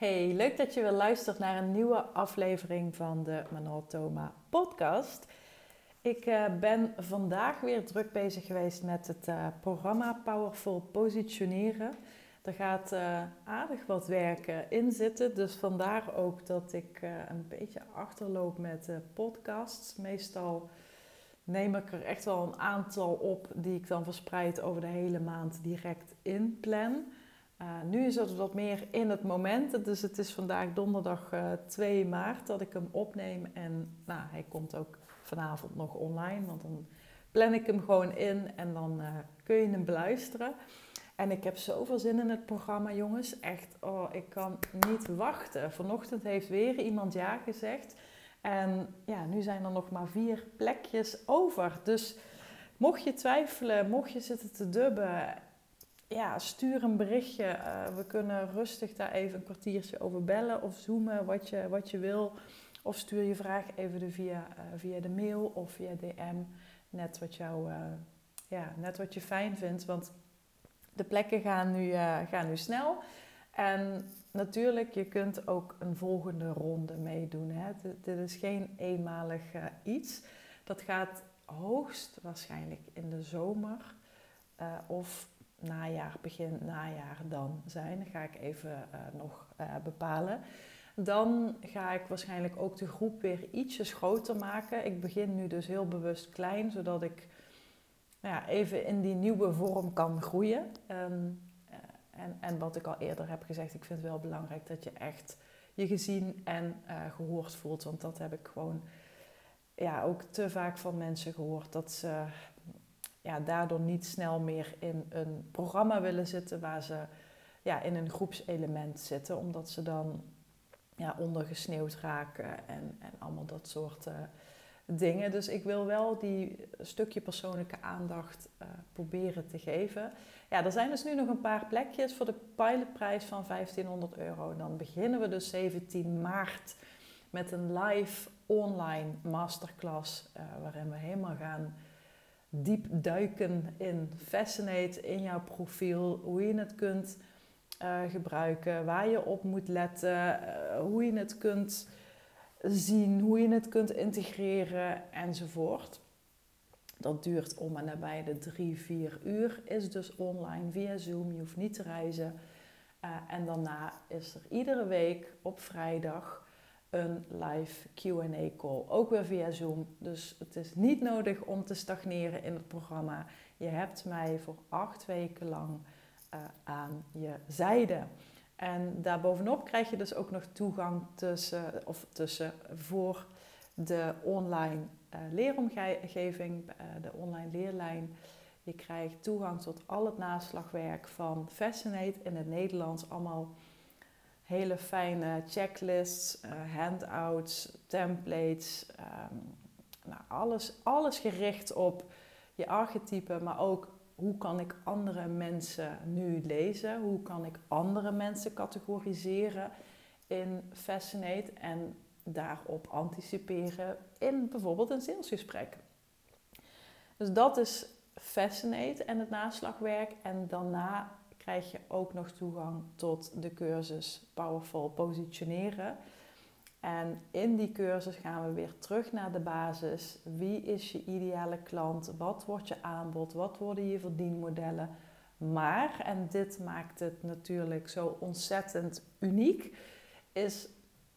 Hey, leuk dat je weer luistert naar een nieuwe aflevering van de Manuel Thoma podcast. Ik uh, ben vandaag weer druk bezig geweest met het uh, programma Powerful Positioneren. Er gaat uh, aardig wat werk in zitten, dus vandaar ook dat ik een beetje achterloop met podcasts. Meestal neem ik er echt wel een aantal op die ik dan verspreid over de hele maand direct inplan. Uh, nu is het wat meer in het moment. Dus het is vandaag donderdag uh, eh, 2 maart dat ik hem opneem. En nou, hij komt ook vanavond nog online. Want dan plan ik hem gewoon in en dan uh, kun je hem beluisteren. En ik heb zoveel zin in het programma, jongens. Echt, oh, ik kan niet wachten. Vanochtend heeft weer iemand ja gezegd. En ja, nu zijn er nog maar vier plekjes over. Dus mocht je twijfelen, mocht je zitten te dubben ja, stuur een berichtje. Uh, we kunnen rustig daar even een kwartiertje over bellen of zoomen, wat je, wat je wil. Of stuur je vraag even via, uh, via de mail of via DM. Net wat, jou, uh, ja, net wat je fijn vindt. Want de plekken gaan nu, gaan nu snel. En natuurlijk, je kunt ook een volgende ronde meedoen. Hè. Dit, is geen eenmalig iets. Dat gaat hoogst waarschijnlijk in de zomer of najaar, begin najaar dan zijn. Dat ga ik even uh, nog uh, bepalen. Dan ga ik waarschijnlijk ook de groep weer ietsjes groter maken. Ik begin nu dus heel bewust klein, zodat ik nou ja, even in die nieuwe vorm kan groeien. Um, en, en wat ik al eerder heb gezegd, ik vind het wel belangrijk dat je echt je gezien en gehoord voelt. Want dat heb ik gewoon ja, ook te vaak van mensen gehoord. Dat ze ja, daardoor niet snel meer in een programma willen zitten waar ze ja, in een groepselement zitten, omdat ze dan ja, ondergesneeuwd raken en, en allemaal dat soort uh, dingen. Dus ik wil wel die stukje persoonlijke aandacht uh, proberen te geven. Ja, er zijn dus nu nog een paar plekjes voor de pilotprijs van 1500 euro. Dan beginnen we dus 17 maart met een live online masterclass uh, waarin we helemaal gaan diep duiken in Fascinate, in jouw profiel, hoe je het kunt uh, gebruiken, waar je op moet letten, uh, hoe je het kunt zien, hoe je het kunt integreren enzovoort. Dat duurt om en nabij de drie, vier uur, is dus online via Zoom, je hoeft niet te reizen. Uh, en daarna is er iedere week op vrijdag een live QA call. Ook weer via Zoom. Dus het is niet nodig om te stagneren in het programma. Je hebt mij voor acht weken lang uh, aan je zijde. En daarbovenop krijg je dus ook nog toegang tussen, of tussen voor de online uh, leeromgeving, uh, de online leerlijn. Je krijgt toegang tot al het naslagwerk van Fascinate in het Nederlands. Allemaal hele fijne checklists, uh, handouts, templates. Um, nou, alles, alles gericht op je archetype, maar ook hoe kan ik andere mensen nu lezen? Hoe kan ik andere mensen categoriseren in Fascinate en daarop anticiperen in bijvoorbeeld een salesgesprek? Dus dat is Fascinate en het naslagwerk. En daarna krijg je ook nog toegang tot de cursus Powerful Positioneren. En in die cursus gaan we weer terug naar de basis. Wie is je ideale klant? Wat wordt je aanbod? Wat worden je verdienmodellen? Maar, en dit maakt het natuurlijk zo ontzettend uniek, is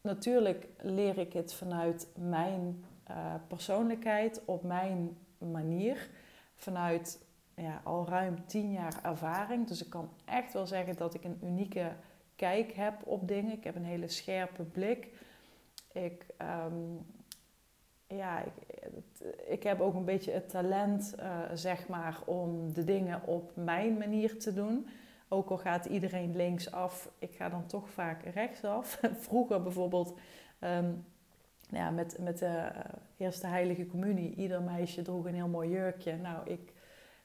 natuurlijk leer ik het vanuit mijn uh, persoonlijkheid, op mijn manier, vanuit ja, al ruim tien jaar ervaring. Dus ik kan echt wel zeggen dat ik een unieke kijk heb op dingen. Ik heb een hele scherpe blik. Ik, ehm, ja, ik, ik, heb ook een beetje het talent, uh, zeg maar, om de dingen op mijn manier te doen. Ook al gaat iedereen linksaf, ik ga dan toch vaak rechtsaf. Vroeger bijvoorbeeld, um, ja, met, met de uh, Eerste Heilige Communie, ieder meisje droeg een heel mooi jurkje. Nou, ik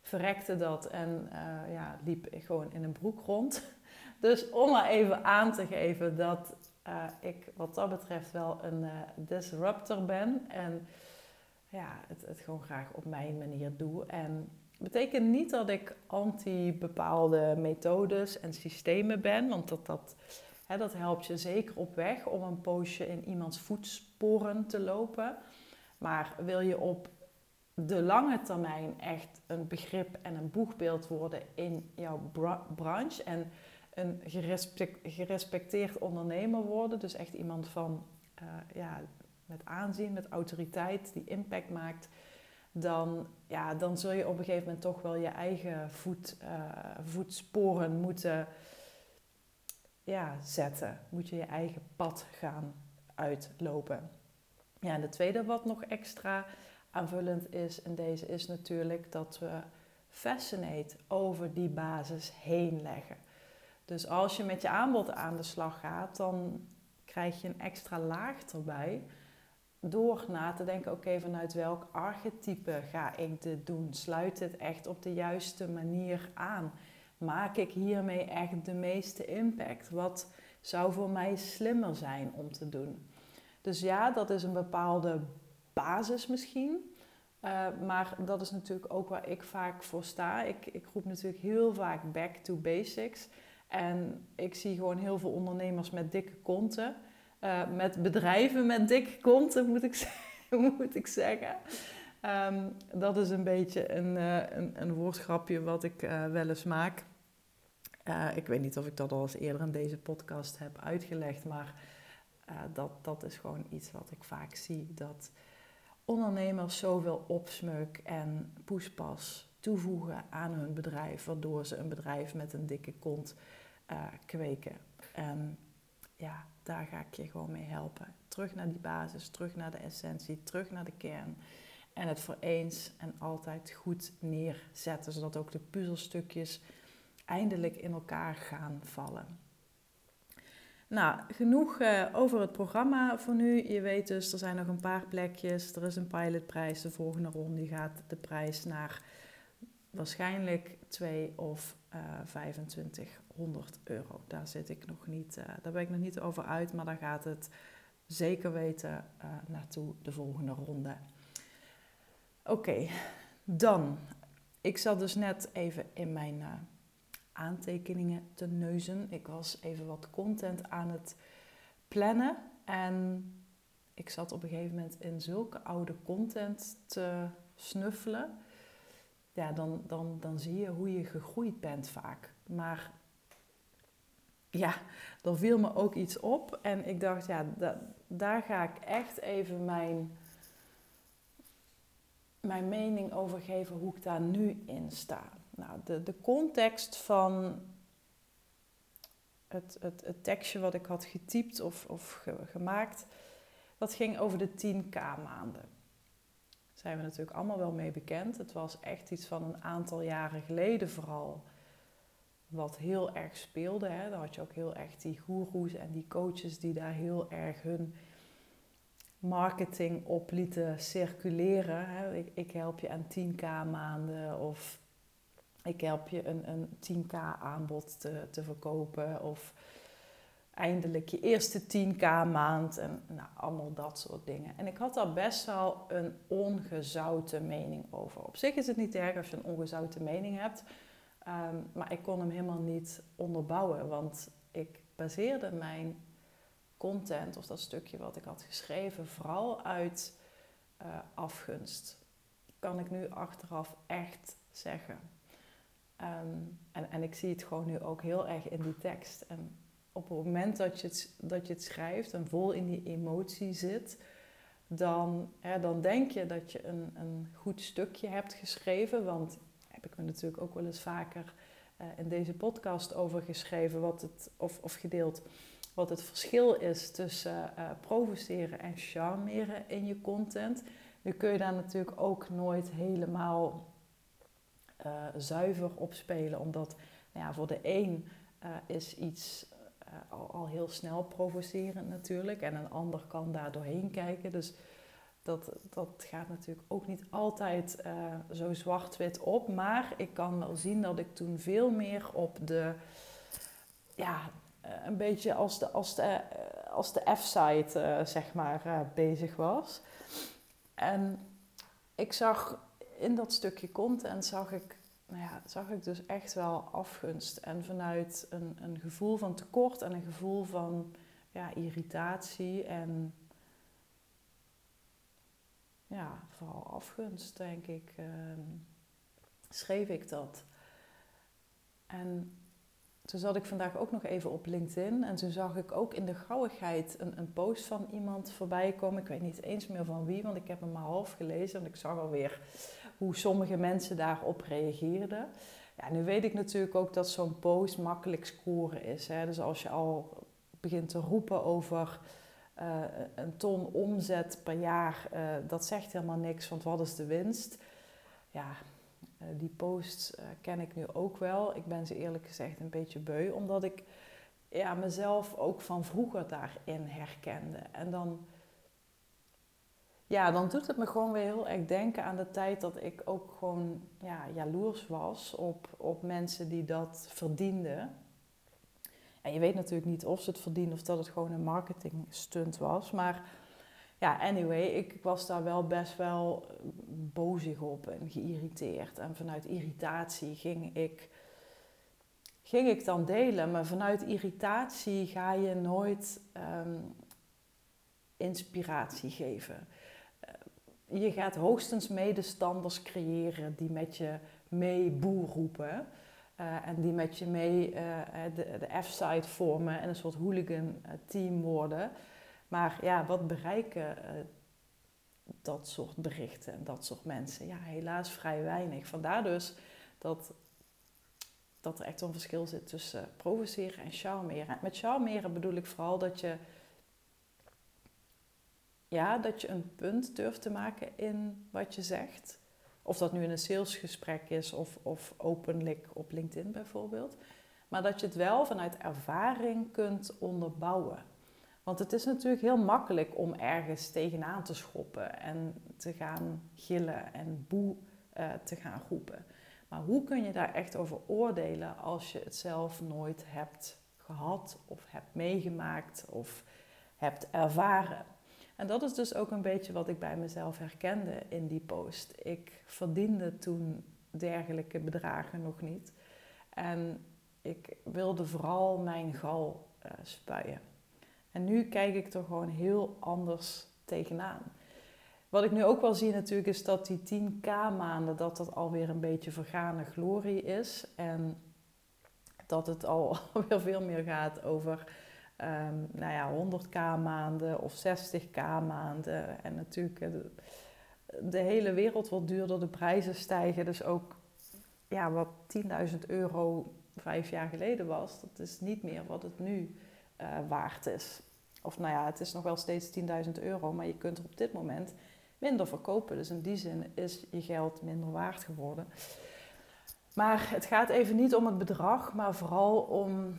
verrekte dat en uh, ja, liep gewoon in een broek rond. Dus om maar even aan te geven dat uh, ik wat dat betreft wel een uh, disruptor ben. En ja, het, het gewoon graag op mijn manier doe. En betekent niet dat ik anti bepaalde methodes en systemen ben, want dat, dat dat helpt je zeker op weg om een poosje in iemands voetsporen te lopen. Maar wil je op de lange termijn echt een begrip en een boegbeeld worden in jouw branche en een gerespecteerd ondernemer worden, dus echt iemand van uh, ja, met aanzien, met autoriteit, die impact maakt, dan, ja, dan zul je op een gegeven moment toch wel je eigen voet, uh, voetsporen moeten ja, zetten. Moet je je eigen pad gaan uitlopen. Ja, en de tweede wat nog extra aanvullend is in deze is natuurlijk dat we Fascinate over die basis heen leggen. Dus als je met je aanbod aan de slag gaat, dan krijg je een extra laag erbij. Door na te denken, oké, vanuit welk archetype ga ik dit doen? Sluit dit echt op de juiste manier aan? Maak ik hiermee echt de meeste impact? Wat zou voor mij slimmer zijn om te doen? Dus ja, dat is een bepaalde basis misschien. Uh, maar dat is natuurlijk ook waar ik vaak voor sta. Ik, ik roep natuurlijk heel vaak back to basics. En ik zie gewoon heel veel ondernemers met dikke konten. Uh, met bedrijven met dikke konten, moet ik, moet ik zeggen. Um, dat is een beetje een, uh, een, een, woordgrapje wat ik wel eens maak. ik weet niet of ik dat al eens eerder in deze podcast heb uitgelegd, maar dat, dat is gewoon iets wat ik vaak zie. Dat ondernemers zoveel opsmuk en poespas toevoegen aan hun bedrijf, waardoor ze een bedrijf met een dikke kont uh, kweken. En ja, daar ga ik je gewoon mee helpen. Terug naar die basis, terug naar de essentie, terug naar de kern. En het voor eens en altijd goed neerzetten, zodat ook de puzzelstukjes eindelijk in elkaar gaan vallen. Nou, genoeg uh, over het programma voor nu. Je weet dus, er zijn nog een paar plekjes. Er is een pilotprijs. De volgende ronde gaat de prijs naar waarschijnlijk 2 of uh, eh, 2500 euro. Daar zit ik nog niet, uh, daar ben ik nog niet over uit, maar daar gaat het zeker weten naartoe de volgende ronde. Oké, dan. Ik zat dus net even in mijn aantekeningen te neuzen. Ik was even wat content aan het plannen. En ik zat op een gegeven moment in zulke oude content te snuffelen. Ja, dan, dan, dan zie je hoe je gegroeid bent vaak. Maar ja, er viel me ook iets op. En ik dacht, ja, daar ga ik echt even mijn, mijn mening over geven hoe ik daar nu in sta. Nou, de, de context van het, het, het tekstje wat ik had getypt of, of gemaakt, dat ging over de 10k maanden. Daar zijn we natuurlijk allemaal wel mee bekend. Het was echt iets van een aantal jaren geleden vooral wat heel erg speelde. Hè. Dan had je ook heel erg die goeroes en die coaches die daar heel erg hun marketing op lieten circuleren. Hè. Ik, ik help je aan 10k maanden of ik help je een, een 10k aanbod te, te verkopen of eindelijk je eerste 10k maand en nou, allemaal dat soort dingen. En ik had daar best wel een ongezouten mening over. Op zich is het niet erg als je een ongezouten mening hebt, ehm, maar ik kon hem helemaal niet onderbouwen, want ik baseerde mijn content of dat stukje wat ik had geschreven vooral uit uh, afgunst. Kan ik nu achteraf echt zeggen. Ehm, en, en ik zie het gewoon nu ook heel erg in die tekst. En op het moment dat je het, dat je het schrijft en vol in die emotie zit, dan, hè, dan denk je dat je een, een goed stukje hebt geschreven. Want heb ik me natuurlijk ook wel eens vaker uh, in deze podcast over geschreven, wat het, of, of gedeeld, wat het verschil is tussen uh, provoceren en charmeren in je content. Nu kun je daar natuurlijk ook nooit helemaal uh, zuiver opspelen. Omdat nou ja, voor de een uh, is iets al, al, heel snel provocerend natuurlijk. En een ander kan daar doorheen kijken. Dus dat, dat gaat natuurlijk ook niet altijd zo zwart-wit op. Maar ik kan wel zien dat ik toen veel meer op de... Ja, een beetje als de, als de, als de F-site, zeg maar, bezig was. En ik zag in dat stukje content zag ik nou ja, zag ik dus echt wel afgunst. En vanuit een, een gevoel van tekort en een gevoel van ja, irritatie en ja, vooral afgunst, denk ik, ehm, schreef ik dat. En toen zat ik vandaag ook nog even op LinkedIn en toen zag ik ook in de gauwigheid een, een post van iemand voorbij komen. Ik weet niet eens meer van wie, want ik heb hem maar half gelezen en ik zag alweer hoe sommige mensen daarop reageerden. Ja, nu weet ik natuurlijk ook dat zo'n post makkelijk scoren is. Hè? Dus als je al begint te roepen over uh, een ton omzet per jaar, uh, dat zegt helemaal niks, want wat is de winst? Ja, uh, die posts ken ik nu ook wel. Ik ben ze eerlijk gezegd een beetje beu, omdat ik ja, mezelf ook van vroeger daarin herkende. En dan, ja, dan doet het me gewoon weer heel erg denken aan de tijd dat ik ook gewoon ja, jaloers was op, op mensen die dat verdienden. En je weet natuurlijk niet of ze het verdienen of dat het gewoon een marketing stunt was. Maar ja, anyway, ik was daar wel best wel bozig op en geïrriteerd. En vanuit irritatie ging ik, ging ik dan delen. Maar vanuit irritatie ga je nooit um, inspiratie geven. Eh, je gaat hoogstens medestanders creëren die met je mee boer roepen. Uh, en die met je mee uh, de, de F-side vormen en een soort hooligan team worden. Maar ja, wat bereiken dat soort berichten en dat soort mensen? Ja, helaas vrij weinig. Vandaar dus dat, dat er echt een verschil zit tussen provoceren en charmeren. Met charmeren bedoel ik vooral dat je, ja, dat je een punt durft te maken in wat je zegt. Of dat nu in een salesgesprek is of, of openlijk op LinkedIn bijvoorbeeld. Maar dat je het wel vanuit ervaring kunt onderbouwen. Want het is natuurlijk heel makkelijk om ergens tegenaan te schoppen en te gaan gillen en boe uh, te gaan roepen. Maar hoe kun je daar echt over oordelen als je het zelf nooit hebt gehad of hebt meegemaakt of hebt ervaren? En dat is dus ook een beetje wat ik bij mezelf herkende in die post. Ik verdiende toen dergelijke bedragen nog niet. En ik wilde vooral mijn gal uh, spuien. En nu kijk ik er gewoon heel anders tegenaan. Wat ik nu ook wel zie natuurlijk is dat die 10k maanden, dat dat alweer een beetje vergane glorie is. En dat het al weer veel meer gaat over um, nou ja, 100k maanden of 60k maanden. En natuurlijk, de, de, hele wereld wordt duurder, de prijzen stijgen. Dus ook ja, wat 10.000 euro vijf jaar geleden was, dat is niet meer wat het nu uh, waard is. Of nou ja, het is nog wel steeds 10.000 euro, maar je kunt er op dit moment minder verkopen. Dus in die zin is je geld minder waard geworden. Maar het gaat even niet om het bedrag, maar vooral om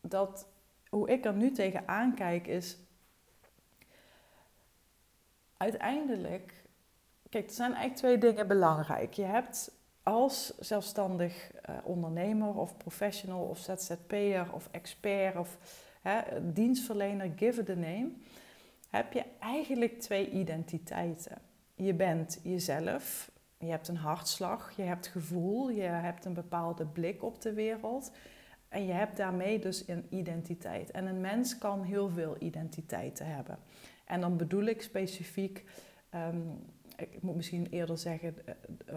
dat hoe ik er nu tegenaan kijk is. Uiteindelijk, kijk, er zijn eigenlijk twee dingen belangrijk. Je hebt als zelfstandig uh, ondernemer of professional of ZZP'er of expert of hè, dienstverlener, give a name, heb je eigenlijk twee identiteiten. Je bent jezelf, je hebt een hartslag, je hebt gevoel, je hebt een bepaalde blik op de wereld. En je hebt daarmee dus een identiteit. En een mens kan heel veel identiteiten hebben. En dan bedoel ik specifiek, um, ik moet misschien eerder zeggen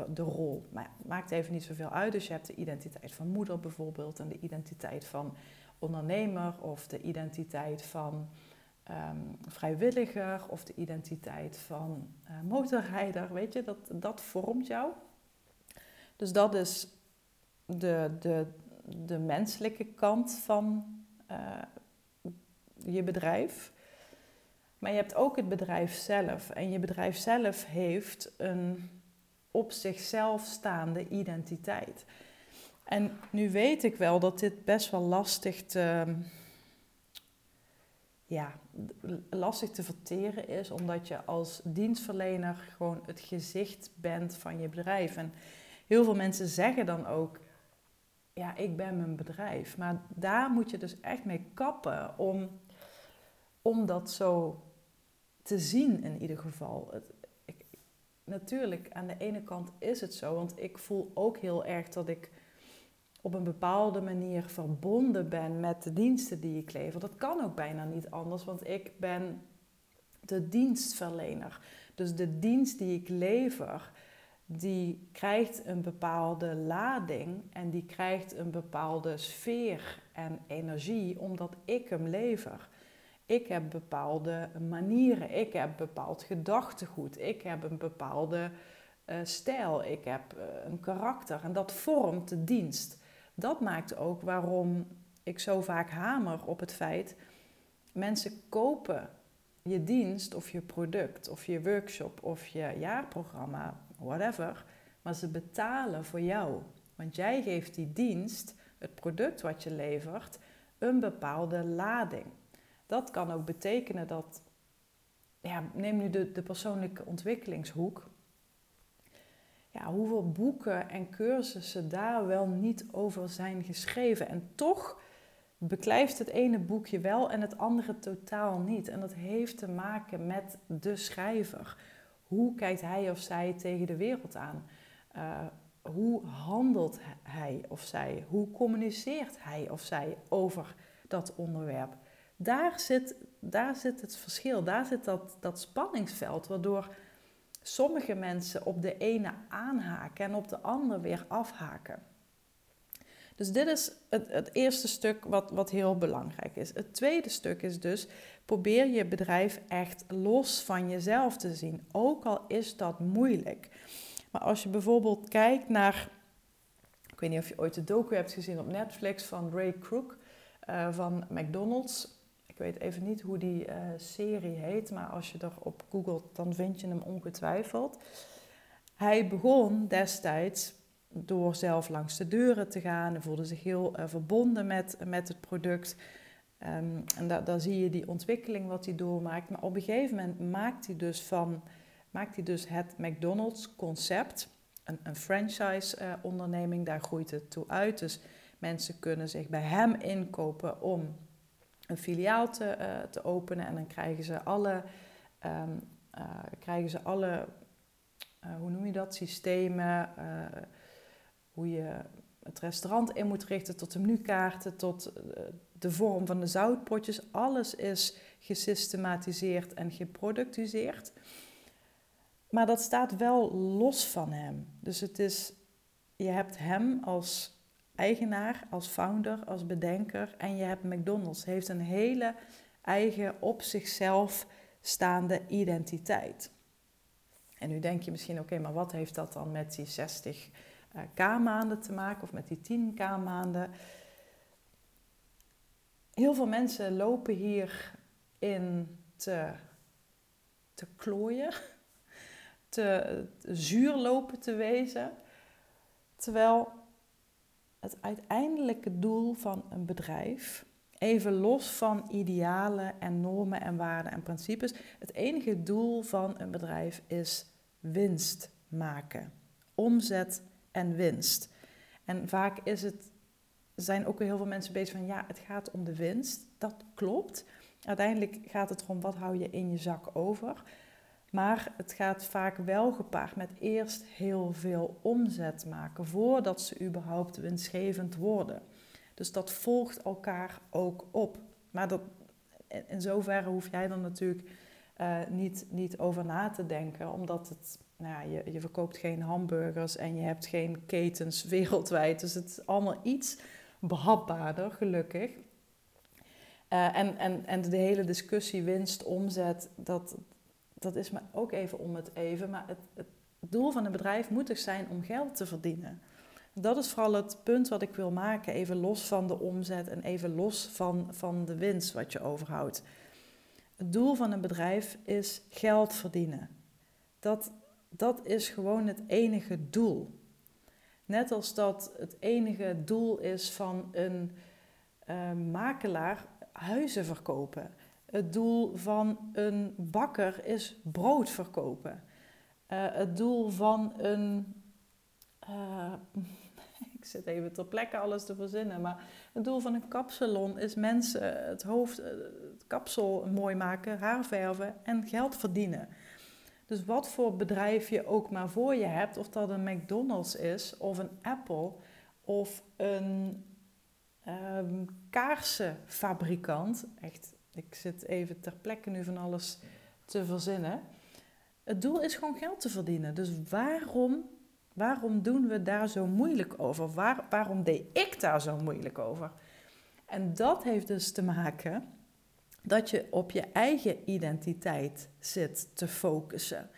de, rol. Maar het maakt even niet zoveel uit. Dus je hebt de identiteit van moeder bijvoorbeeld, en de identiteit van ondernemer, of de identiteit van um, vrijwilliger, of de identiteit van uh, motorrijder. Weet je, dat, dat vormt jou. Dus dat is de, de, de menselijke kant van uh, je bedrijf. Maar je hebt ook het bedrijf zelf. En je bedrijf zelf heeft een op zichzelf staande identiteit. En nu weet ik wel dat dit best wel lastig te, ja, lastig te verteren is, omdat je als dienstverlener gewoon het gezicht bent van je bedrijf. En heel veel mensen zeggen dan ook: ja, ik ben mijn bedrijf. Maar daar moet je dus echt mee kappen om, om dat zo te zien in ieder geval. Het, ik, natuurlijk, aan de ene kant is het zo, want ik voel ook heel erg dat ik op een bepaalde manier verbonden ben met de diensten die ik lever. Dat kan ook bijna niet anders, want ik ben de dienstverlener. Dus de dienst die ik lever, die krijgt een bepaalde lading en die krijgt een bepaalde sfeer en energie omdat ik hem lever. Ik heb bepaalde manieren, ik heb bepaald gedachtegoed, ik heb een bepaalde uh, stijl, ik heb uh, een karakter en dat vormt de dienst. Dat maakt ook waarom ik zo vaak hamer op het feit mensen kopen je dienst of je product of je workshop of je jaarprogramma, whatever, maar ze betalen voor jou. Want jij geeft die dienst, het product wat je levert, een bepaalde lading. Dat kan ook betekenen dat, ja, neem nu de, de persoonlijke ontwikkelingshoek. Ja, hoeveel boeken en cursussen daar wel niet over zijn geschreven. En toch beklijft het ene boekje wel en het andere totaal niet. En dat heeft te maken met de schrijver. Hoe kijkt hij of zij tegen de wereld aan? Uh, hoe handelt hij of zij? Hoe communiceert hij of zij over dat onderwerp? Daar zit, daar zit het verschil, daar zit dat, dat spanningsveld, waardoor sommige mensen op de ene aanhaken en op de ander weer afhaken. Dus dit is het, het eerste stuk wat, wat heel belangrijk is. Het tweede stuk is dus, probeer je bedrijf echt los van jezelf te zien. Ook al is dat moeilijk. Maar als je bijvoorbeeld kijkt naar, ik weet niet of je ooit de docu hebt gezien op Netflix van Ray Kroc uh, van McDonald's. Ik weet even niet hoe die uh, serie heet, maar als je erop googelt, dan vind je hem ongetwijfeld. Hij begon destijds door zelf langs de deuren te gaan. Hij voelde zich heel uh, verbonden met, met het product. Um, en da daar zie je die ontwikkeling wat hij doormaakt. Maar op een gegeven moment maakt hij dus, van, maakt hij dus het McDonald's concept, een, een franchise uh, onderneming, daar groeit het toe uit. Dus mensen kunnen zich bij hem inkopen om een filiaal te, uh, te openen. En dan krijgen ze alle, um, krijgen ze alle hoe noem je dat, systemen hoe je het restaurant in moet richten, tot de menukaarten, tot eh, de vorm van de zoutpotjes. Alles is gesystematiseerd en geproductiseerd. Maar dat staat wel los van hem. Dus het is, je hebt hem als eigenaar, als founder, als bedenker en je hebt McDonald's. Heeft een hele eigen op zichzelf staande identiteit. En nu denk je misschien, oké, maar wat heeft dat dan met die 60 uh, K-maanden te maken of met die 10 K-maanden. Heel veel mensen lopen hierin te, te klooien, te, te zuur lopen te wezen. Terwijl het uiteindelijke doel van een bedrijf, even los van idealen en normen en waarden en principes, het enige doel van een bedrijf is winst maken, omzet en winst. En vaak is het, zijn ook heel veel mensen bezig van ja, het gaat om de winst. Dat klopt. Uiteindelijk gaat het erom wat hou je in je zak over. Maar het gaat vaak wel gepaard met eerst heel veel omzet maken voordat ze überhaupt winstgevend worden. Dus dat volgt elkaar ook op. Maar dat, in zoverre hoef jij dan natuurlijk uh, niet, niet over na te denken, omdat het nou ja, je, je verkoopt geen hamburgers en je hebt geen ketens wereldwijd. Dus het is allemaal iets behapbaarder, gelukkig. Uh, en, en, en de hele discussie winst, omzet, dat, dat is me ook even om het even. Maar het, het doel van een bedrijf moet dus zijn om geld te verdienen. Dat is vooral het punt wat ik wil maken, even los van de omzet en even los van, van de winst wat je overhoudt. Het doel van een bedrijf is geld verdienen. Dat, dat is gewoon het enige doel. Net als dat het enige doel is van een uh, makelaar huizen verkopen. Het doel van een bakker is brood verkopen. Uh, het doel van een. Uh, ik zit even ter plekke alles te verzinnen. Maar het doel van een kapsalon is mensen het hoofd, kapsel mooi maken, haar verven en geld verdienen. Dus wat voor bedrijf je ook maar voor je hebt, of dat een McDonald's is, of een Apple, of een um, kaarsenfabrikant. Echt, ik zit even ter plekke nu van alles te verzinnen. Het doel is gewoon geld te verdienen. Dus waarom, waarom doen we daar zo moeilijk over? Waar, waarom deed ik daar zo moeilijk over? En dat heeft dus te maken dat je op je eigen identiteit zit te focussen.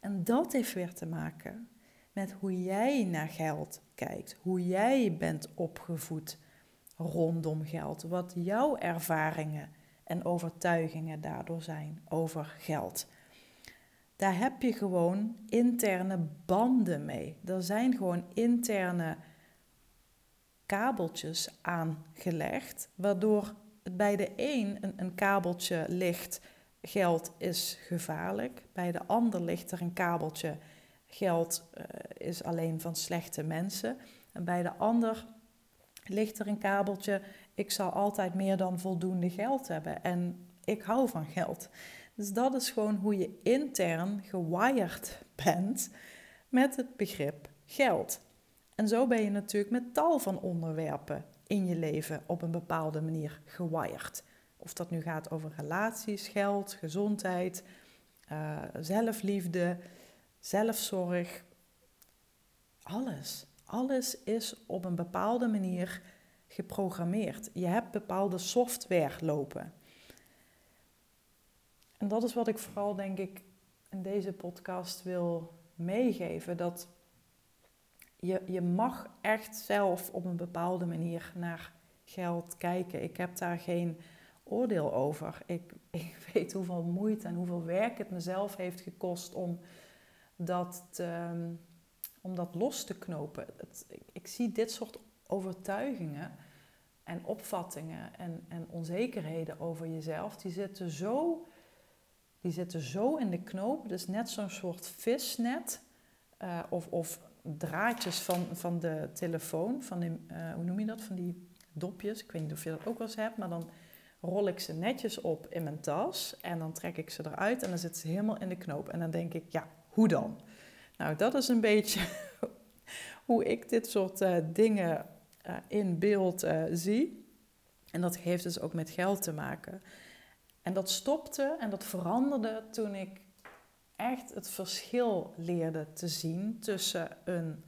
En dat heeft weer te maken met hoe jij naar geld kijkt, hoe jij bent opgevoed rondom geld, wat jouw ervaringen en overtuigingen daardoor zijn over geld. Daar heb je gewoon interne banden mee. Er zijn gewoon interne kabeltjes aangelegd, waardoor bij de een een, een kabeltje ligt, geld is gevaarlijk. Bij de ander ligt er een kabeltje, geld uh, is alleen van slechte mensen. En bij de ander ligt er een kabeltje, ik zal altijd meer dan voldoende geld hebben en ik hou van geld. Dus dat is gewoon hoe je intern gewired bent met het begrip geld. En zo ben je natuurlijk met tal van onderwerpen in je leven op een bepaalde manier gewired. Of dat nu gaat over relaties, geld, gezondheid, uh, zelfliefde, zelfzorg. Alles. Alles is op een bepaalde manier geprogrammeerd. Je hebt bepaalde software lopen. En dat is wat ik vooral, denk ik, in deze podcast wil meegeven. Dat je, je mag echt zelf op een bepaalde manier naar geld kijken. Ik heb daar geen oordeel over. Ik, ik weet hoeveel moeite en hoeveel werk het mezelf heeft gekost om dat, te, om dat los te knopen. Ik, ik, zie dit soort overtuigingen en opvattingen en, en onzekerheden over jezelf, die zitten zo, die zitten zo in de knoop. Dus net zo'n soort visnet uh, of, of draadjes van, van de telefoon, van die, uh, hoe noem je dat, van die dopjes. Ik weet niet of je dat ook wel eens hebt, maar dan rol ik ze netjes op in mijn tas en dan trek ik ze eruit en dan zitten ze helemaal in de knoop. En dan denk ik, ja, hoe dan? Nou, dat is een beetje hoe ik dit soort uh, dingen uh, in beeld zie. En dat heeft dus ook met geld te maken. En dat stopte en dat veranderde toen ik echt het verschil leerde te zien tussen een,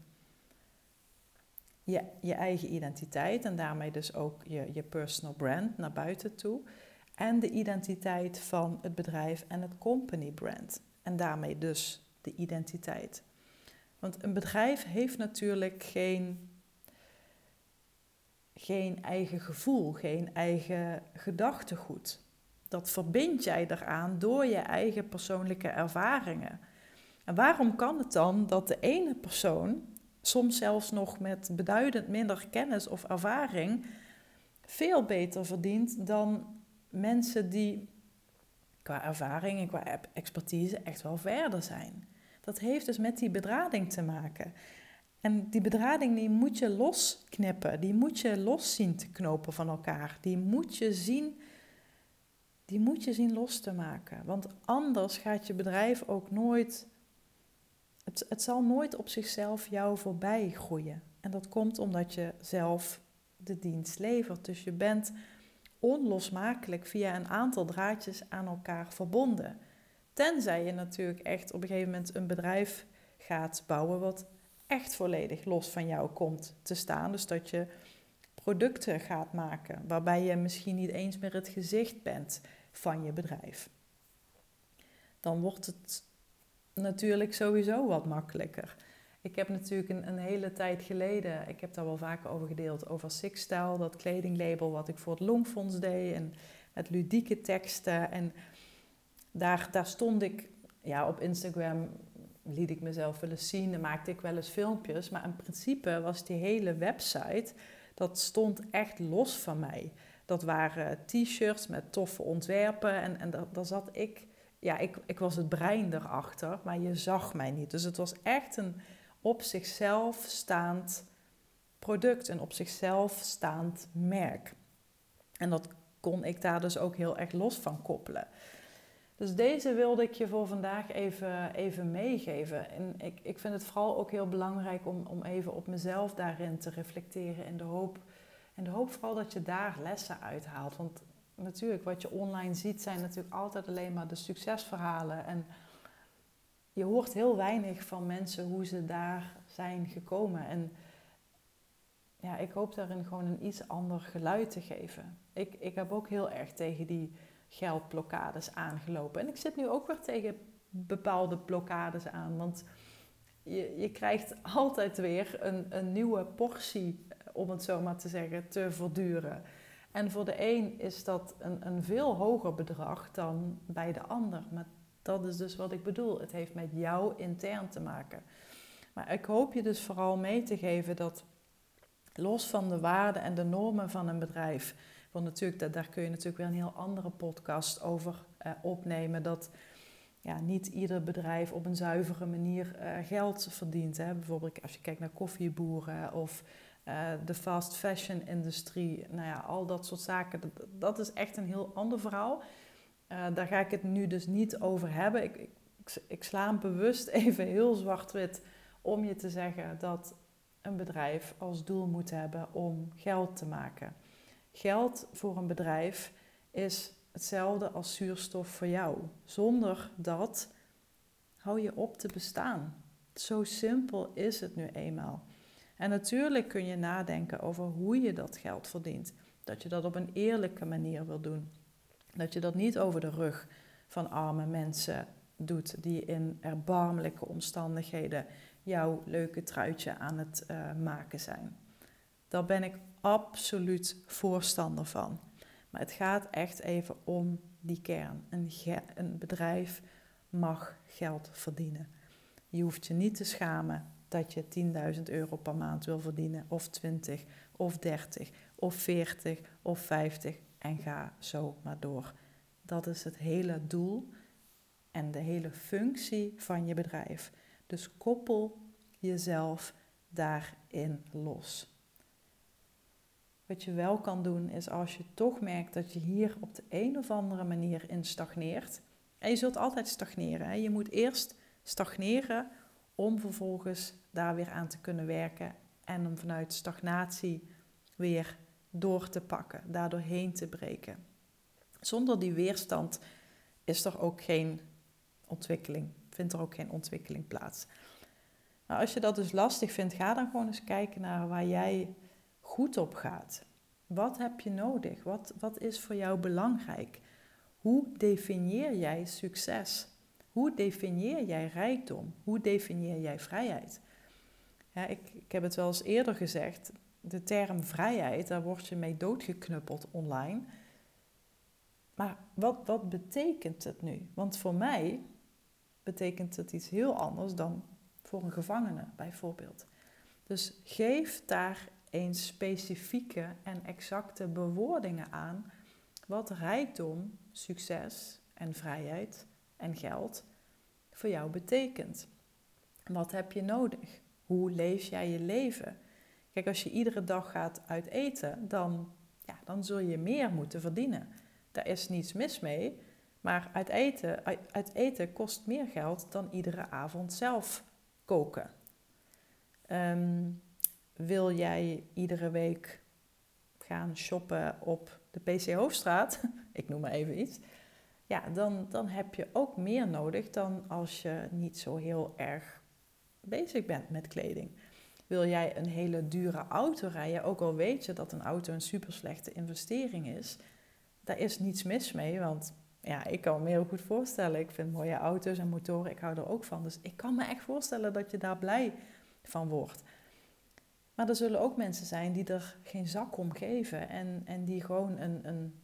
je, je eigen identiteit en daarmee dus ook je, je personal brand naar buiten toe. En de identiteit van het bedrijf en het company brand. En daarmee dus de identiteit. Want een bedrijf heeft natuurlijk geen, geen eigen gevoel, geen eigen gedachtegoed dat verbind jij eraan door je eigen persoonlijke ervaringen. En waarom kan het dan dat de ene persoon, soms zelfs nog met beduidend minder kennis of ervaring, veel beter verdient dan mensen die qua ervaring en qua expertise echt wel verder zijn? Dat heeft dus met die bedrading te maken. En die bedrading die moet je losknippen, die moet je los zien te knopen van elkaar. Die moet je zien die moet je zien los te maken. Want anders gaat je bedrijf ook nooit, het, het zal nooit op zichzelf jou voorbij groeien. En dat komt omdat je zelf de dienst levert. Dus je bent onlosmakelijk via een aantal draadjes aan elkaar verbonden. Tenzij je natuurlijk echt op een gegeven moment een bedrijf gaat bouwen wat echt volledig los van jou komt te staan. Dus dat je producten gaat maken waarbij je misschien niet eens meer het gezicht bent van je bedrijf. Dan wordt het natuurlijk sowieso wat makkelijker. Ik heb natuurlijk een, een, hele tijd geleden, ik heb daar wel vaker over gedeeld, over Sixstyle, dat kledinglabel wat ik voor het Longfonds deed en met ludieke teksten. En daar, daar stond ik, ja, op Instagram liet ik mezelf wel eens zien en maakte ik wel eens filmpjes. Maar in principe was die hele website, dat stond echt los van mij. Dat waren t-shirts met toffe ontwerpen. En, en daar, zat ik, ja, ik, ik was het brein erachter, maar je zag mij niet. Dus het was echt een op zichzelf staand product, een op zichzelf staand merk. En dat kon ik daar dus ook heel erg los van koppelen. Dus deze wilde ik je voor vandaag even, even meegeven. En ik, ik vind het vooral ook heel belangrijk om, om even op mezelf daarin te reflecteren. In de hoop, in de hoop vooral dat je daar lessen uithaalt. Want natuurlijk, wat je online ziet, zijn natuurlijk altijd alleen maar de succesverhalen. En je hoort heel weinig van mensen hoe ze daar zijn gekomen. En ja, ik hoop daarin gewoon een iets ander geluid te geven. Ik, ik heb ook heel erg tegen die geldblokkades aangelopen. En ik zit nu ook weer tegen bepaalde blokkades aan. Want je, je krijgt altijd weer een, een nieuwe portie, om het zo maar te zeggen, te verduren. En voor de een is dat een, een veel hoger bedrag dan bij de ander. Maar dat is dus wat ik bedoel. Het heeft met jou intern te maken. Maar ik hoop je dus vooral mee te geven dat los van de waarden en de normen van een bedrijf, want natuurlijk, daar kun je natuurlijk weer een heel andere podcast over eh, opnemen. Dat ja, niet ieder bedrijf op een zuivere manier uh, geld verdient. Hè. Bijvoorbeeld als je kijkt naar koffieboeren of uh, de fast fashion industrie. Nou ja, al dat soort zaken. Dat, is echt een heel ander verhaal. daar ga ik het nu dus niet over hebben. Ik, ik, ik sla hem bewust even heel zwart-wit om je te zeggen dat een bedrijf als doel moet hebben om geld te maken. Geld voor een bedrijf is hetzelfde als zuurstof voor jou. Zonder dat hou je op te bestaan. Zo simpel is het nu eenmaal. En natuurlijk kun je nadenken over hoe je dat geld verdient. Dat je dat op een eerlijke manier wil doen. Dat je dat niet over de rug van arme mensen doet die in erbarmelijke omstandigheden jouw leuke truitje aan het uh, maken zijn. Daar ben ik absoluut voorstander van. Maar het gaat echt even om die kern. Een, een bedrijf mag geld verdienen. Je hoeft je niet te schamen dat je 10.000 euro per maand wil verdienen, of 20, of 30, of 40, of 50 en ga zo maar door. Dat is het hele doel en de hele functie van je bedrijf. Dus koppel jezelf daarin los. Wat je wel kan doen is als je toch merkt dat je hier op de een of andere manier in stagneert. En je zult altijd stagneren. Hè? Je moet eerst stagneren om vervolgens daar weer aan te kunnen werken en om vanuit stagnatie weer door te pakken, daardoor heen te breken. Zonder die weerstand is er ook geen ontwikkeling, vindt er ook geen ontwikkeling plaats. Als je dat dus lastig vindt, ga dan gewoon eens kijken naar waar jij goed op gaat. Wat heb je nodig? Wat, wat is voor jou belangrijk? Hoe definieer jij succes? Hoe definieer jij rijkdom? Hoe definieer jij vrijheid? Ja, ik, ik heb het wel eens eerder gezegd. De term vrijheid, daar word je mee doodgeknuppeld online. Maar wat, wat betekent het nu? Want voor mij betekent het iets heel anders dan voor een gevangene bijvoorbeeld. Dus geef daar eens specifieke en exacte bewoordingen aan wat rijkdom, succes en vrijheid en geld voor jou betekent. Wat heb je nodig? Hoe leef jij je leven? Kijk, als je iedere dag gaat uit eten, dan, ja, dan zul je meer moeten verdienen. Daar is niets mis mee, maar uit eten, uit eten kost meer geld dan iedere avond zelf koken. Um, wil jij iedere week gaan shoppen op de PC Hoofdstraat, ik noem maar even iets, ja, dan, dan heb je ook meer nodig dan als je niet zo heel erg bezig bent met kleding. Wil jij een hele dure auto rijden, ook al weet je dat een auto een super slechte investering is, daar is niets mis mee, want ja, ik kan me heel goed voorstellen. Ik vind mooie auto's en motoren, ik hou er ook van. Dus ik kan me echt voorstellen dat je daar blij van wordt. Maar er zullen ook mensen zijn die er geen zak om geven en, en die gewoon een, een,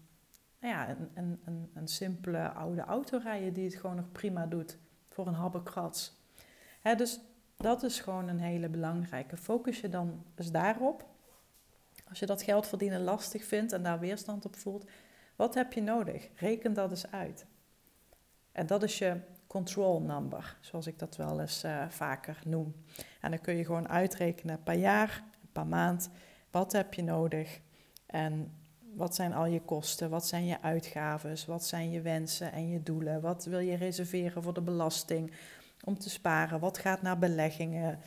nou ja, een, een, een, een simpele oude auto rijden die het gewoon nog prima doet voor een habbekrats. Hè, dus dat is gewoon een hele belangrijke. Focus je dan eens daarop. Als je dat geld verdienen lastig vindt en daar weerstand op voelt, wat heb je nodig? Reken dat eens uit. En dat is je control number, zoals ik dat wel eens uh, vaker noem. En dan kun je gewoon uitrekenen per jaar, per maand, wat heb je nodig? En wat zijn al je kosten? Wat zijn je uitgaven? Wat zijn je wensen en je doelen? Wat wil je reserveren voor de belasting om te sparen? Wat gaat naar beleggingen?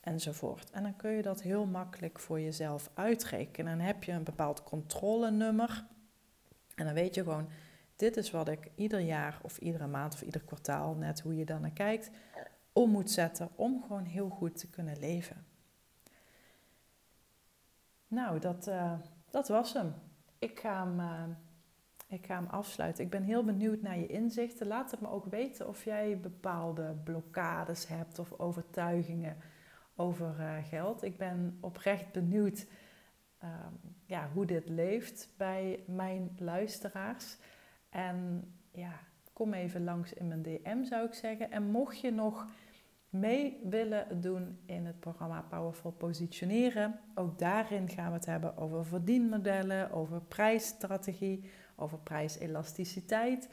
Enzovoort. En dan kun je dat heel makkelijk voor jezelf uitrekenen. Dan heb je een bepaald controlenummer. En dan weet je gewoon, dit is wat ik ieder jaar of iedere maand of ieder kwartaal, net hoe je dan naar kijkt, om moet zetten om gewoon heel goed te kunnen leven. Nou, dat, uh, dat was hem. Ik ga hem, uh, ik ga hem afsluiten. Ik ben heel benieuwd naar je inzichten. Laat het me ook weten of jij bepaalde blokkades hebt of overtuigingen over uh, geld. Ik ben oprecht benieuwd ja, hoe dit leeft bij mijn luisteraars. En ja, kom even langs in mijn DM zou ik zeggen. En mocht je nog mee willen doen in het programma Powerful Positioneren. Ook daarin gaan we het hebben over verdienmodellen, over prijsstrategie, over prijselasticiteit.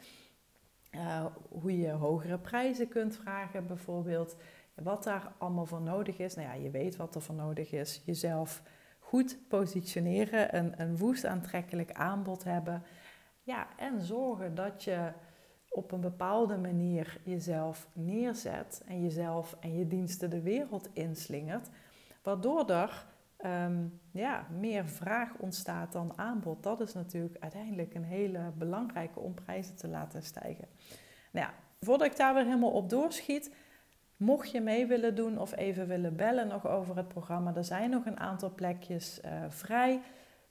Uh, hoe je hogere prijzen kunt vragen bijvoorbeeld. Wat daar allemaal voor nodig is. Nou ja, je weet wat er voor nodig is. Jezelf goed positioneren, een, een woest aantrekkelijk aanbod hebben. Ja, en zorgen dat je op een bepaalde manier jezelf neerzet en jezelf en je diensten de wereld inslingert, waardoor er ehm, ja, meer vraag ontstaat dan aanbod. Dat is natuurlijk uiteindelijk een hele belangrijke om prijzen te laten stijgen. Nou ja, voordat ik daar weer helemaal op doorschiet, mocht je mee willen doen of even willen bellen nog over het programma, er zijn nog een aantal plekjes uh, vrij.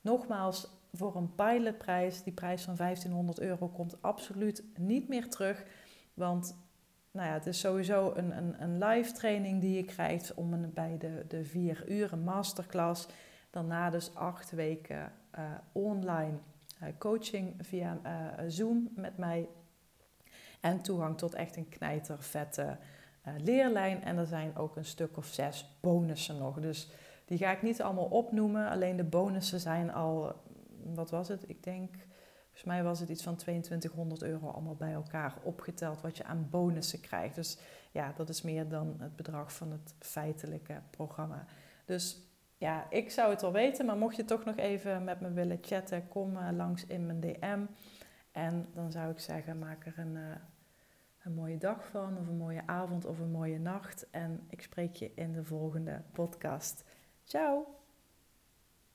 Nogmaals, voor een pilotprijs, die prijs van 1500 euro, komt absoluut niet meer terug. Want nou ja, het is sowieso een, een, een live training die je krijgt om een, bij de, de vier uren masterclass. Daarna dus acht weken uh, online uh, coaching via uh, Zoom met mij. En toegang tot echt een knijtervette leerlijn. En er zijn ook een stuk of zes bonussen nog. Dus die ga ik niet allemaal opnoemen. Alleen de bonussen zijn al wat was het? Ik denk, volgens mij was het iets van 2200 euro allemaal bij elkaar opgeteld wat je aan bonussen krijgt. Dus ja, dat is meer dan het bedrag van het feitelijke programma. Dus ja, ik zou het wel weten, maar mocht je toch nog even met me willen chatten, kom uh, langs in mijn DM. En dan zou ik zeggen, maak er een, uh, een mooie dag van, of een mooie avond, of een mooie nacht. En ik spreek je in de volgende podcast. Ciao!